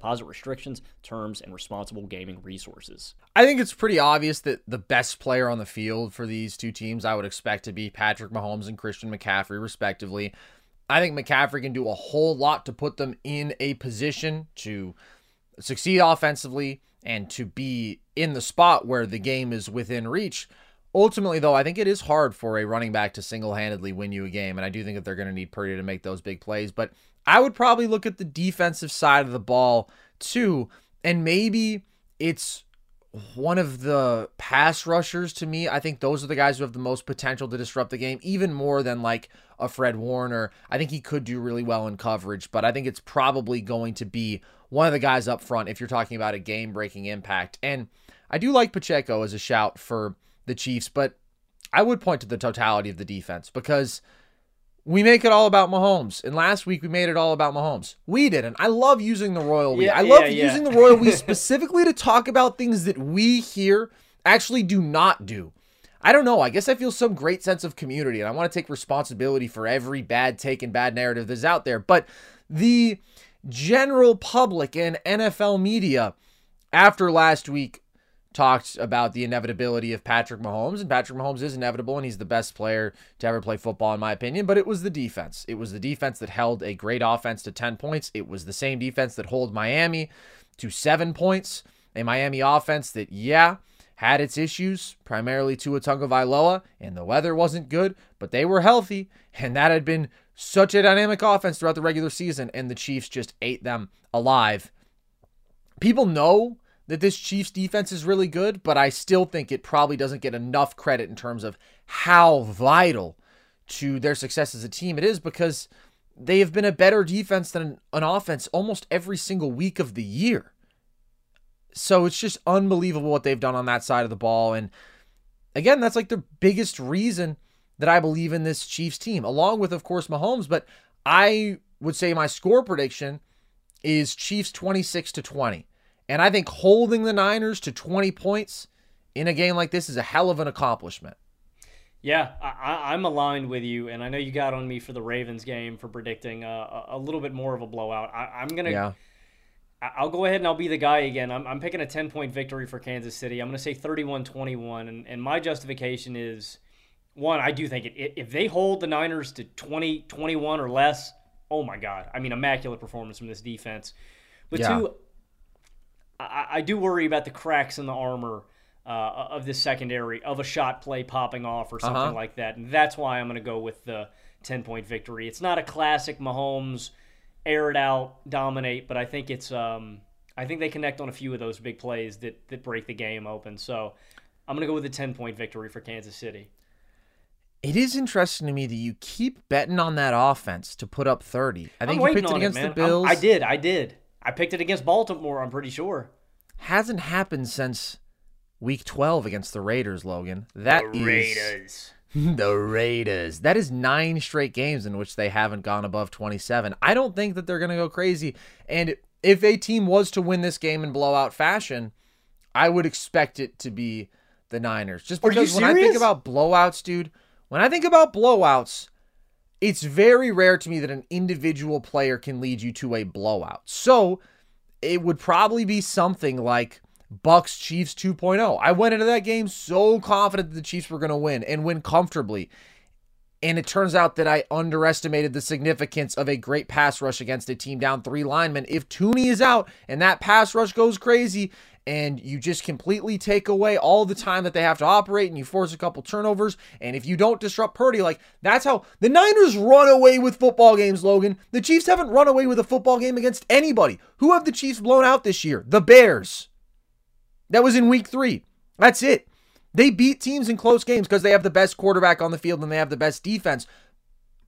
deposit restrictions, terms, and responsible gaming resources. I think it's pretty obvious that the best player on the field for these two teams I would expect to be Patrick Mahomes and Christian McCaffrey, respectively. I think McCaffrey can do a whole lot to put them in a position to succeed offensively and to be in the spot where the game is within reach. Ultimately, though, I think it is hard for a running back to single handedly win you a game. And I do think that they're going to need Purdy to make those big plays. But I would probably look at the defensive side of the ball too. And maybe it's one of the pass rushers to me. I think those are the guys who have the most potential to disrupt the game, even more than like a Fred Warner. I think he could do really well in coverage, but I think it's probably going to be one of the guys up front if you're talking about a game breaking impact. And I do like Pacheco as a shout for the Chiefs, but I would point to the totality of the defense because we make it all about Mahomes. And last week we made it all about Mahomes. We didn't. I love using the royal we. Yeah, I love yeah, yeah. using the royal we specifically to talk about things that we here actually do not do. I don't know. I guess I feel some great sense of community and I want to take responsibility for every bad take and bad narrative that's out there. But the general public and NFL media after last week talked about the inevitability of Patrick Mahomes, and Patrick Mahomes is inevitable, and he's the best player to ever play football, in my opinion. But it was the defense. It was the defense that held a great offense to 10 points. It was the same defense that held Miami to seven points. A Miami offense that, yeah, had its issues, primarily to Tua Tagovailoa, and the weather wasn't good, but they were healthy, and that had been such a dynamic offense throughout the regular season, and the Chiefs just ate them alive. People know that this Chiefs defense is really good, but I still think it probably doesn't get enough credit in terms of how vital to their success as a team it is because they have been a better defense than an offense almost every single week of the year. So it's just unbelievable what they've done on that side of the ball. And again, that's like the biggest reason that I believe in this Chiefs team, along with, of course, Mahomes. But I would say my score prediction is Chiefs 26 to 20. And I think holding the Niners to 20 points in a game like this is a hell of an accomplishment. Yeah, I, am aligned with you, and I know you got on me for the Ravens game for predicting uh, a, a little bit more of a blowout. I, am gonna, yeah. I'll go ahead and I'll be the guy again. I'm, I'm picking a 10 point victory for Kansas City. I'm gonna say 31-21, and, and my justification is one. I do think it, if they hold the Niners to 20, 21 or less, oh my god, I mean immaculate performance from this defense. But yeah. two, I, I do worry about the cracks in the armor uh, of this secondary of a shot play popping off or something uh-huh. like that. And that's why I'm going to go with the 10 point victory. It's not a classic Mahomes air it out, dominate, but I think it's um, I think they connect on a few of those big plays that that break the game open. So I'm going to go with a 10 point victory for Kansas City. It is interesting to me that you keep betting on that offense to put up 30. I think you picked it against it, the Bills. I'm, I did. I did. I picked it against Baltimore, I'm pretty sure. Hasn't happened since Week 12 against the Raiders, Logan. That the Raiders. Is, the Raiders. That is nine straight games in which they haven't gone above 27. I don't think that they're going to go crazy. And if a team was to win this game in blowout fashion, I would expect it to be the Niners. Just because when I think about blowouts, dude, when I think about blowouts, it's very rare to me that an individual player can lead you to a blowout. So it would probably be something like Bucs Chiefs 2.0. I went into that game so confident that the Chiefs were going to win and win comfortably. And it turns out that I underestimated the significance of a great pass rush against a team down three linemen. If Thuney is out and that pass rush goes crazy and you just completely take away all the time that they have to operate and you force a couple turnovers, and if you don't disrupt Purdy, like that's how the Niners run away with football games, Logan. The Chiefs haven't run away with a football game against anybody. Who have the Chiefs blown out this year? The Bears. That was in week three. That's it. They beat teams in close games because they have the best quarterback on the field and they have the best defense.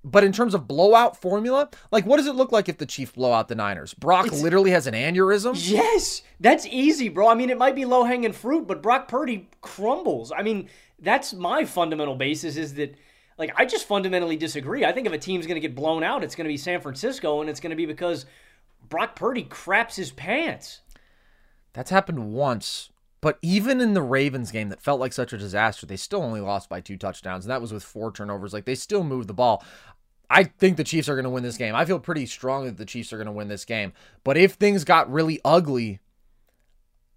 But in terms of blowout formula, like what does it look like if the Chiefs blow out the Niners? Brock it's, literally has an aneurysm? Yes. That's easy, bro. I mean, it might be low hanging fruit, but Brock Purdy crumbles. I mean, that's my fundamental basis is that like I just fundamentally disagree. I think if a team's going to get blown out, it's going to be San Francisco and it's going to be because Brock Purdy craps his pants. That's happened once but even in the Ravens game that felt like such a disaster, they still only lost by two touchdowns, and that was with four turnovers. Like they still moved the ball. I think the Chiefs are going to win this game. I feel pretty strongly that the Chiefs are going to win this game. But if things got really ugly,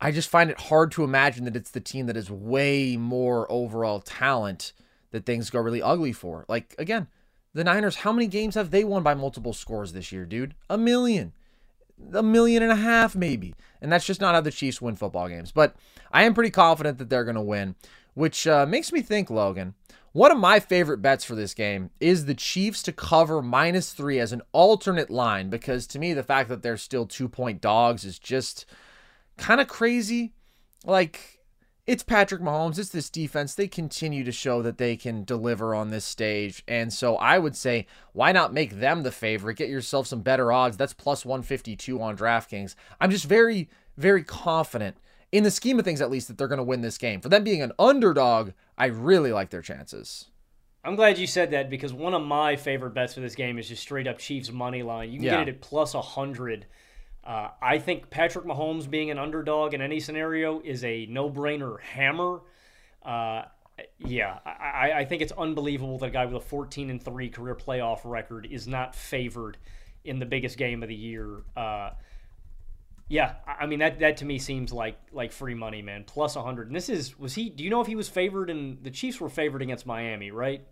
I just find it hard to imagine that it's the team that is way more overall talent that things go really ugly for. Like, again, the Niners, how many games have they won by multiple scores this year, dude? A million a million and a half, maybe. And that's just not how the Chiefs win football games. But I am pretty confident that they're going to win, which uh, makes me think, Logan. One of my favorite bets for this game is the Chiefs to cover minus three as an alternate line because to me, the fact that they're still two point dogs is just kind of crazy. Like, it's Patrick Mahomes. It's this defense. They continue to show that they can deliver on this stage. And so I would say, why not make them the favorite? Get yourself some better odds. That's plus 152 on DraftKings. I'm just very, very confident in the scheme of things, at least, that they're going to win this game. For them being an underdog, I really like their chances. I'm glad you said that because one of my favorite bets for this game is just straight up Chiefs money line. You can yeah. get it at plus 100 uh, I think Patrick Mahomes being an underdog in any scenario is a no-brainer hammer. Uh, yeah, I, I, think it's unbelievable that a guy with a 14 and three career playoff record is not favored in the biggest game of the year. Uh, yeah, I mean that that to me seems like like free money, man. Plus 100. And this is was he? Do you know if he was favored? And the Chiefs were favored against Miami, right?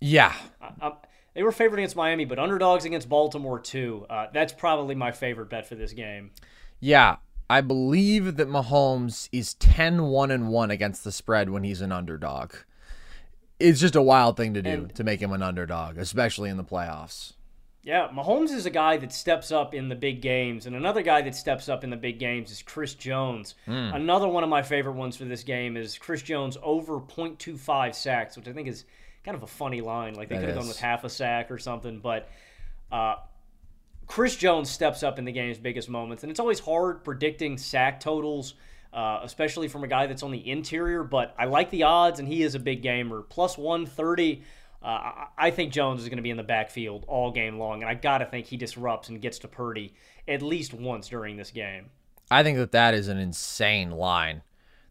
Yeah. I, they were favored against Miami, but underdogs against Baltimore too. Uh, that's probably my favorite bet for this game. Yeah, I believe that Mahomes is 10-1 and 1 against the spread when he's an underdog. It's just a wild thing to do and, to make him an underdog, especially in the playoffs. Yeah, Mahomes is a guy that steps up in the big games, and another guy that steps up in the big games is Chris Jones. Mm. Another one of my favorite ones for this game is Chris Jones over 0.25 sacks, which I think is kind of a funny line. Like they could have gone with half a sack or something. But uh, Chris Jones steps up in the game's biggest moments, and it's always hard predicting sack totals, uh, especially from a guy that's on the interior. But I like the odds, and he is a big gamer. Plus 130. Uh, I- I think Jones is going to be in the backfield all game long, and I got to think he disrupts and gets to Purdy at least once during this game. I think that that is an insane line.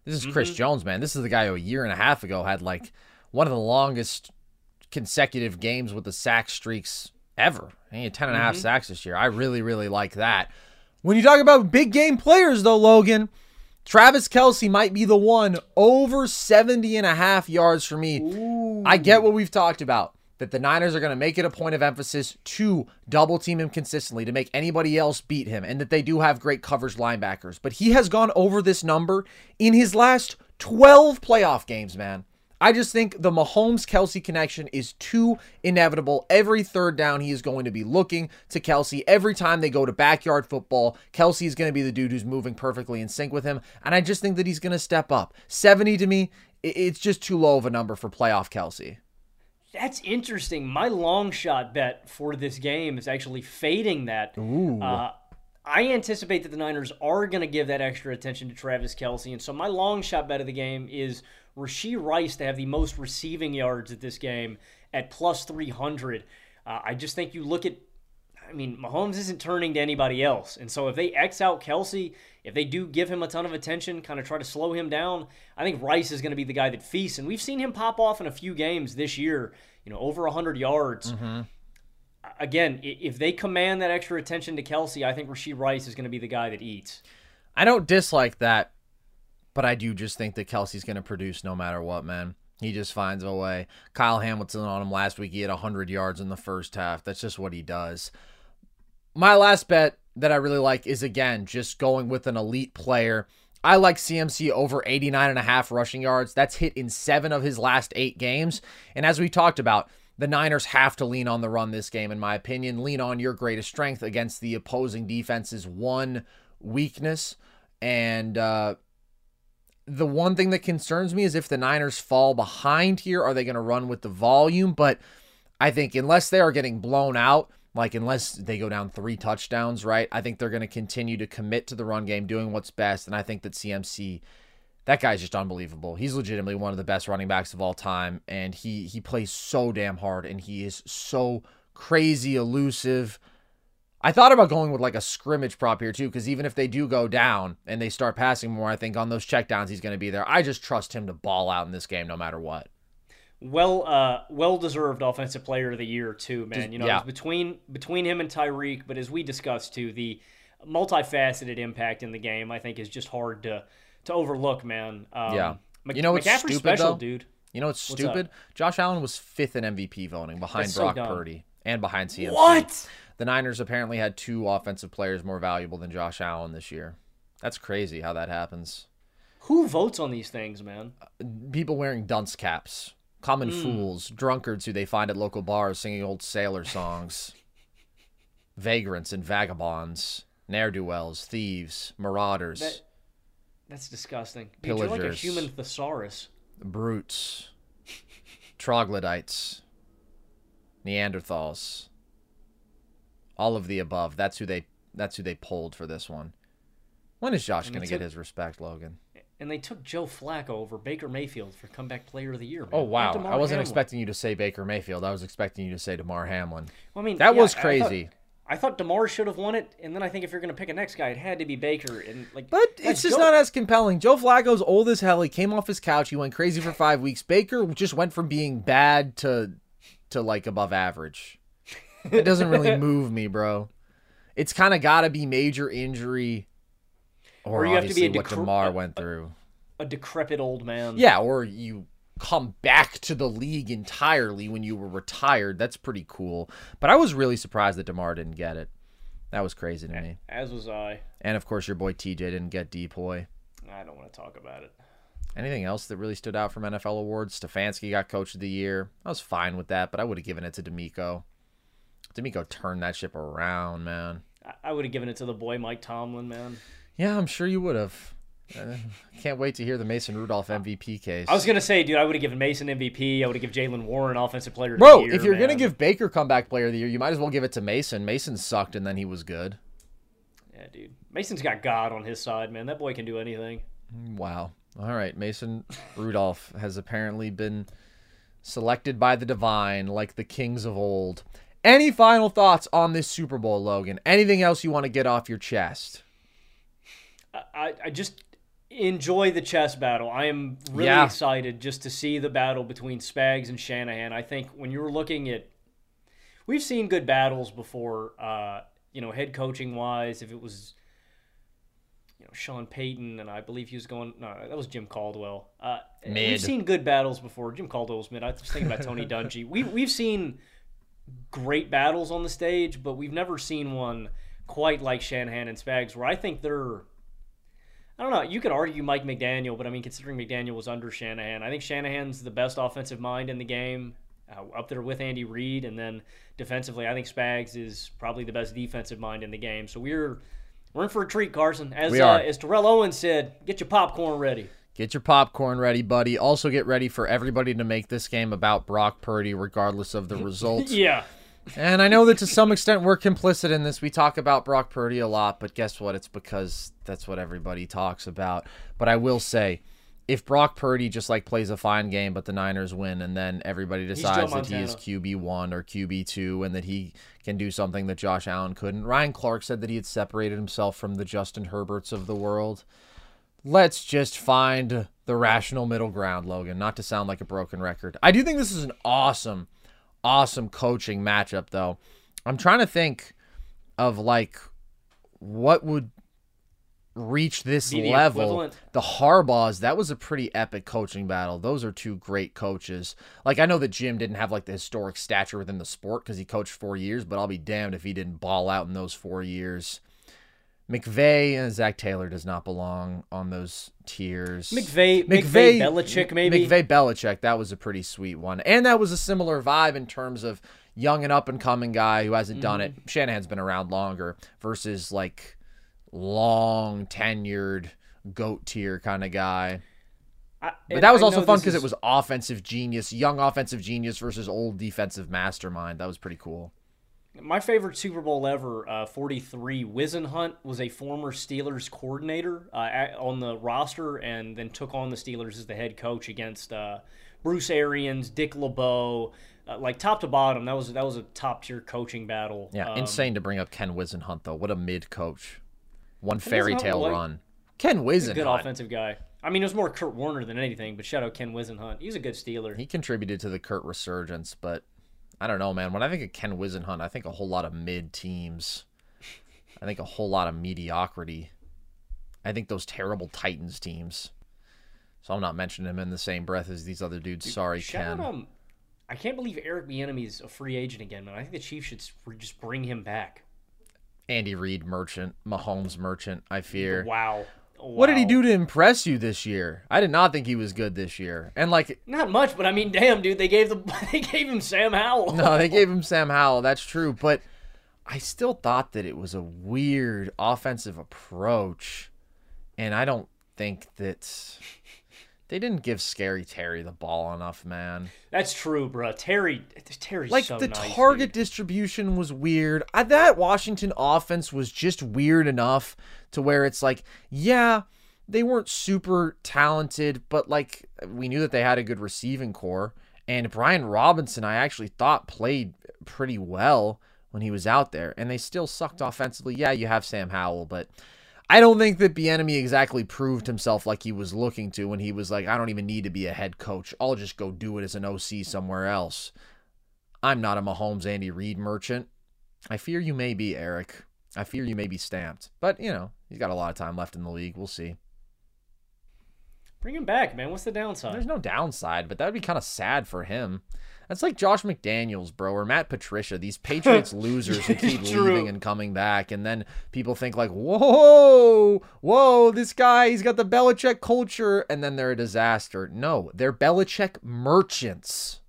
This is Mm-hmm. Chris Jones, man. This is the guy who a year and a half ago had like one of the longest consecutive games with the sack streaks ever. He had 10 and a half Mm-hmm. sacks this year. I really, really like that. When you talk about big game players, though, Logan, Travis Kelce might be the one over 70 and a half yards for me. I get what we've talked about. That the Niners are going to make it a point of emphasis to double team him consistently to make anybody else beat him, and that they do have great coverage linebackers. But he has gone over this number in his last 12 playoff games, man. I just think the Mahomes Kelce connection is too inevitable. Every third down, he is going to be looking to Kelce. Every time they go to backyard football, Kelce is going to be the dude who's moving perfectly in sync with him. And I just think that he's going to step up. 70 to me, it's just too low of a number for playoff Kelce. That's interesting. My long shot bet for this game is actually fading that. Uh, I anticipate that the Niners are going to give that extra attention to Travis Kelce. And so my long shot bet of the game is Rashee Rice to have the most receiving yards at this game at plus 300. Uh, I just think you look at, I mean, Mahomes isn't turning to anybody else. And so if they X out Kelce, if they do give him a ton of attention, kind of try to slow him down, I think Rice is going to be the guy that feasts. And we've seen him pop off in a few games this year, you know, over 100 yards. Again, if they command that extra attention to Kelce, I think Rashee Rice is going to be the guy that eats. I don't dislike that, but I do just think that Kelce's going to produce no matter what, man. He just finds a way. Kyle Hamilton on him last week. He had 100 yards in the first half. That's just what he does. My last bet that I really like is, again, just going with an elite player. I like CMC over 89 and a half rushing yards. That's hit in seven of his last eight games. And as we talked about, the Niners have to lean on the run this game, in my opinion. Lean on your greatest strength against the opposing defense's one weakness. And uh, the one thing that concerns me is if the Niners fall behind here, are they going to run with the volume? But I think unless they are getting blown out, like unless they go down three touchdowns, right? I think they're going to continue to commit to the run game, doing what's best. And I think that CMC, that guy's just unbelievable. He's legitimately one of the best running backs of all time, and he he plays so damn hard, and he is so crazy elusive. I thought about going with like a scrimmage prop here too, because even if they do go down and they start passing more, I think on those checkdowns he's going to be there. I just trust him to ball out in this game no matter what. Well, uh, well deserved offensive player of the year too, man. You know, yeah. it's between between him and Tyreek, but as we discussed too, the multifaceted impact in the game, I think, is just hard to to overlook, man. Um, Yeah. Mc- You know what's McCaffrey's stupid, special, though? dude. You know what's stupid? Josh Allen was fifth in MVP voting behind That's Brock dumb. Purdy and behind CMC. What? The Niners apparently had two offensive players more valuable than Josh Allen this year. That's crazy how that happens. Who votes on these things, man? People wearing dunce caps, common Hmm. fools, drunkards who they find at local bars singing old sailor songs, vagrants and vagabonds, ne'er do wells, thieves, marauders, That that's disgusting. Dude, you're like a Pillagers. human thesaurus. brutes, troglodytes, Neanderthals, all of the above. That's who they. That's who they pulled for this one. When is Josh going to get his respect, Logan? And they took Joe Flacco over Baker Mayfield for comeback player of the year. Man. Oh wow! I wasn't Hamlin. expecting you to say Baker Mayfield. I was expecting you to say Damar Hamlin. Well, I mean, That yeah, was I- I thought- crazy. I thought Damar should have won it, and then I think if you're going to pick a next guy, it had to be Baker. And like, But it's just Joe- not as compelling. Joe Flacco's old as hell. He came off his couch. He went crazy for five weeks. Baker just went from being bad to to like above average. It doesn't really move me, bro. It's kind of got to be major injury, or, Or you have to be obviously a what decre- Damar went through. a decrepit old man. Yeah, or you come back to the league entirely when you were retired. That's pretty cool. But I was really surprised that Damar didn't get it. That was crazy to me. As was I. And of course, your boy TJ didn't get DPOY. I don't want to talk about it. Anything else that really stood out from NFL awards? Stefanski got Coach of the Year. I was fine with that, but I would have given it to DeMeco. DeMeco turned that ship around, man. I, I would have given it to the boy Mike Tomlin, man. Yeah, I'm sure you would have. Uh, can't wait to hear the Mason Rudolph MVP case. I was gonna say, dude, I would have given Mason MVP. I would have given Jaylen Warren Offensive Player of Bro, the Year. if you're man. gonna give Baker comeback player of the year, you might as well give it to Mason. Mason sucked and then he was good. yeah, dude, Mason's got God on his side, man. That boy can do anything. Wow. All right, Mason Rudolph has apparently been selected by the divine like the kings of old. Any final thoughts on this Super Bowl, Logan? Anything else you want to get off your chest? I, I just enjoy the chess battle. I am really Yeah. excited just to see the battle between Spags and Shanahan. I think when you're looking at, we've seen good battles before. Uh, you know, head coaching wise, if it was, you know, Sean Payton and I believe he was going. No, that was Jim Caldwell. Uh. We've seen good battles before. Jim Caldwell was mid. I was thinking about Tony Dungy. We we've seen great battles on the stage, but we've never seen one quite like Shanahan and Spags, where I think they're. I don't know. You could argue Mike McDaniel, but I mean, considering McDaniel was under Shanahan, I think Shanahan's the best offensive mind in the game, uh, up there with Andy Reid, and then defensively, I think Spags is probably the best defensive mind in the game. So we're we're in for a treat, Carson. As uh, as Terrell Owens said, get your popcorn ready. Get your popcorn ready, buddy. Also, get ready for everybody to make this game about Brock Purdy, regardless of the results. Yeah. And I know that to some extent we're complicit in this. We talk about Brock Purdy a lot, but guess what? It's because that's what everybody talks about. But I will say, if Brock Purdy just like plays a fine game, but the Niners win, and then everybody decides that he is QB one or QB two, and that he can do something that Josh Allen couldn't. Ryan Clark said that he had separated himself from the Justin Herberts of the world. Let's just find the rational middle ground, Logan. Not to sound like a broken record. I do think this is an awesome, awesome coaching matchup, though. I'm trying to think of like what would reach this level. equivalent. The Harbaughs, that was a pretty epic coaching battle. Those are two great coaches. Like I know that Jim didn't have like the historic stature within the sport because he coached four years, but I'll be damned if he didn't ball out in those four years. McVay and Zac Taylor does not belong on those tiers. McVay, McVay, Belichick, maybe. McVay Belichick, that was a pretty sweet one. And that was a similar vibe in terms of young and up and coming guy who hasn't done it. Mm-hmm. Shanahan's been around longer versus like long tenured goat tier kind of guy. I- But that was I also fun because is- it was offensive genius, young offensive genius versus old defensive mastermind. That was pretty cool. My favorite Super Bowl ever, uh, 43, Whisenhunt was a former Steelers coordinator uh, at, on the roster and then took on the Steelers as the head coach against uh, Bruce Arians, Dick LeBeau. Uh, like top to bottom, that was that was a top tier coaching battle. Yeah, Um, insane to bring up Ken Whisenhunt though. What a mid coach. One fairy tale was- run. Ken a good offensive guy. I mean, it was more Kurt Warner than anything, but shout out Ken Whisenhunt. He's a good Steeler. He contributed to the Kurt resurgence, but I don't know, man. When I think of Ken Whisenhunt, I think a whole lot of mid teams. I think a whole lot of mediocrity. I think those terrible Titans teams. So I'm not mentioning him in the same breath as these other dudes. Sorry, Ken. out, um, I can't believe Eric Bieniemy is a free agent again, man. I think the Chiefs should just bring him back. Andy Reid merchant, Mahomes merchant. I fear. Wow. What did he do to impress you this year? I did not think he was good this year. And like Not much, but I mean, damn, dude, they gave the they gave him Sam Howell. No, they gave him Sam Howell. That's true, but I still thought that it was a weird offensive approach, and I don't think that they didn't give Scary Terry the ball enough, man. That's true, bro. Terry, Terry's Like so the nice, target dude. distribution was weird. I, that Washington offense was just weird enough to where it's like, yeah, they weren't super talented, but like we knew that they had a good receiving corps. And Brian Robinson, I actually thought played pretty well when he was out there, and they still sucked offensively. Yeah, you have Sam Howell, but I don't think that Bieniemy exactly proved himself like he was looking to when he was like, I don't even need to be a head coach. I'll just go do it as an OC somewhere else. I'm not a Mahomes Andy Reid merchant. I fear you may be, Eric. I fear you may be stamped. But, you know, he's got a lot of time left in the league. We'll see. Bring him back, man. What's the downside? There's no downside, but that would be kind of sad for him. That's like Josh McDaniels, bro, or Matt Patricia. These Patriots losers who keep leaving and coming back, and then people think like, "Whoa, whoa, this guy, he's got the Belichick culture," and then they're a disaster. No, they're Belichick merchants.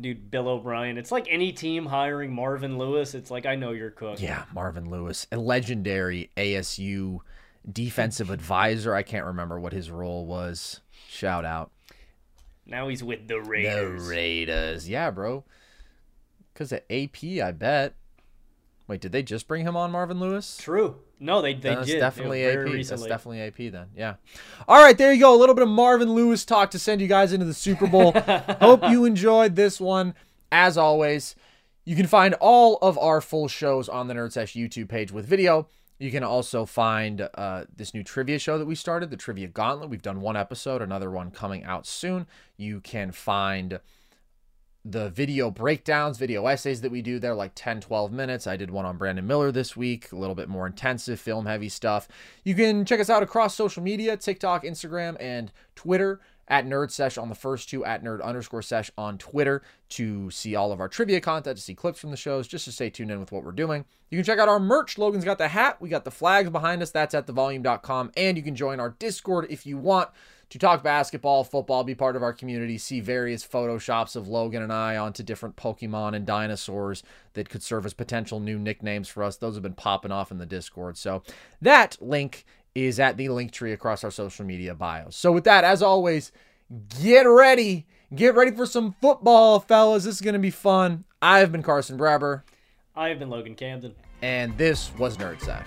Dude, Bill O'Brien. It's like any team hiring Marvin Lewis. It's like I know you're cooked. Yeah, Marvin Lewis, a legendary ASU defensive advisor. I can't remember what his role was. Shout out. Now he's with the Raiders. The Raiders. Yeah, bro. Because at AP, I bet. Wait, did they just bring him on, Marvin Lewis? True. No, they they That's did. definitely AP. Recently. That's definitely AP then. Yeah. All right, there you go. A little bit of Marvin Lewis talk to send you guys into the Super Bowl. Hope you enjoyed this one. As always, you can find all of our full shows on the Nerd Sesh YouTube page with video. You can also find uh, this new trivia show that we started, the Trivia Gauntlet. We've done one episode, another one coming out soon. You can find the video breakdowns, video essays that we do. They're like 10, 12 minutes. I did one on Brandon Miller this week, a little bit more intensive, film heavy stuff. You can check us out across social media TikTok, Instagram, and Twitter at Nerd Sesh on the first two, at Nerd underscore Sesh on Twitter to see all of our trivia content, to see clips from the shows, just to stay tuned in with what we're doing. You can check out our merch. Logan's got the hat. We got the flags behind us. That's at thevolume.com. And you can join our Discord if you want to talk basketball, football, be part of our community, see various photoshops of Logan and I onto different Pokemon and dinosaurs that could serve as potential new nicknames for us. Those have been popping off in the Discord. So that link is at the link tree across our social media bios. So with that, as always, get ready. Get ready for some football, fellas. This is going to be fun. I've been Carson Brabber. I've been Logan Camden. And this was Nerd Sesh.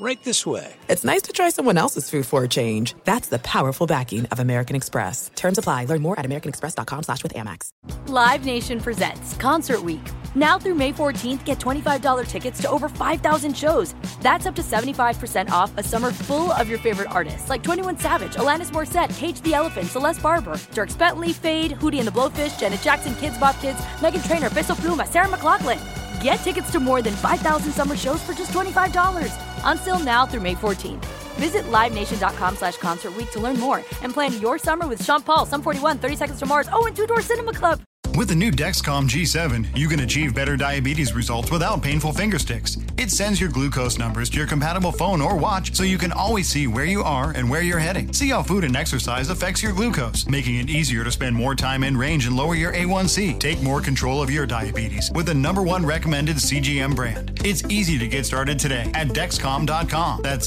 Right this way. it's nice to try someone else's food for a change. That's the powerful backing of American Express. Terms apply. Learn more at americanexpress.com slash with Amex. Live Nation presents Concert Week. Now through May 14th, get $25 tickets to over 5,000 shows. That's up to 75% off a summer full of your favorite artists like 21 Savage, Alanis Morissette, Cage the Elephant, Celeste Barber, Dierks Bentley, Feid, Hootie and the Blowfish, Janet Jackson, Kidz Bop Kids, Meghan Trainor, Peso Pluma, Sarah McLachlan. Get tickets to more than 5,000 summer shows for just $25. Until now through May 14th. Visit LiveNation.com slash Concert to learn more and plan your summer with Sean Paul, Sum 41, 30 Seconds to Mars, oh, and Two Door Cinema Club. With the new Dexcom G7, you can achieve better diabetes results without painful finger sticks. It sends your glucose numbers to your compatible phone or watch so you can always see where you are and where you're heading. See how food and exercise affects your glucose, making it easier to spend more time in range and lower your A1C. Take more control of your diabetes with the number one recommended CGM brand. It's easy to get started today at Dexcom.com. That's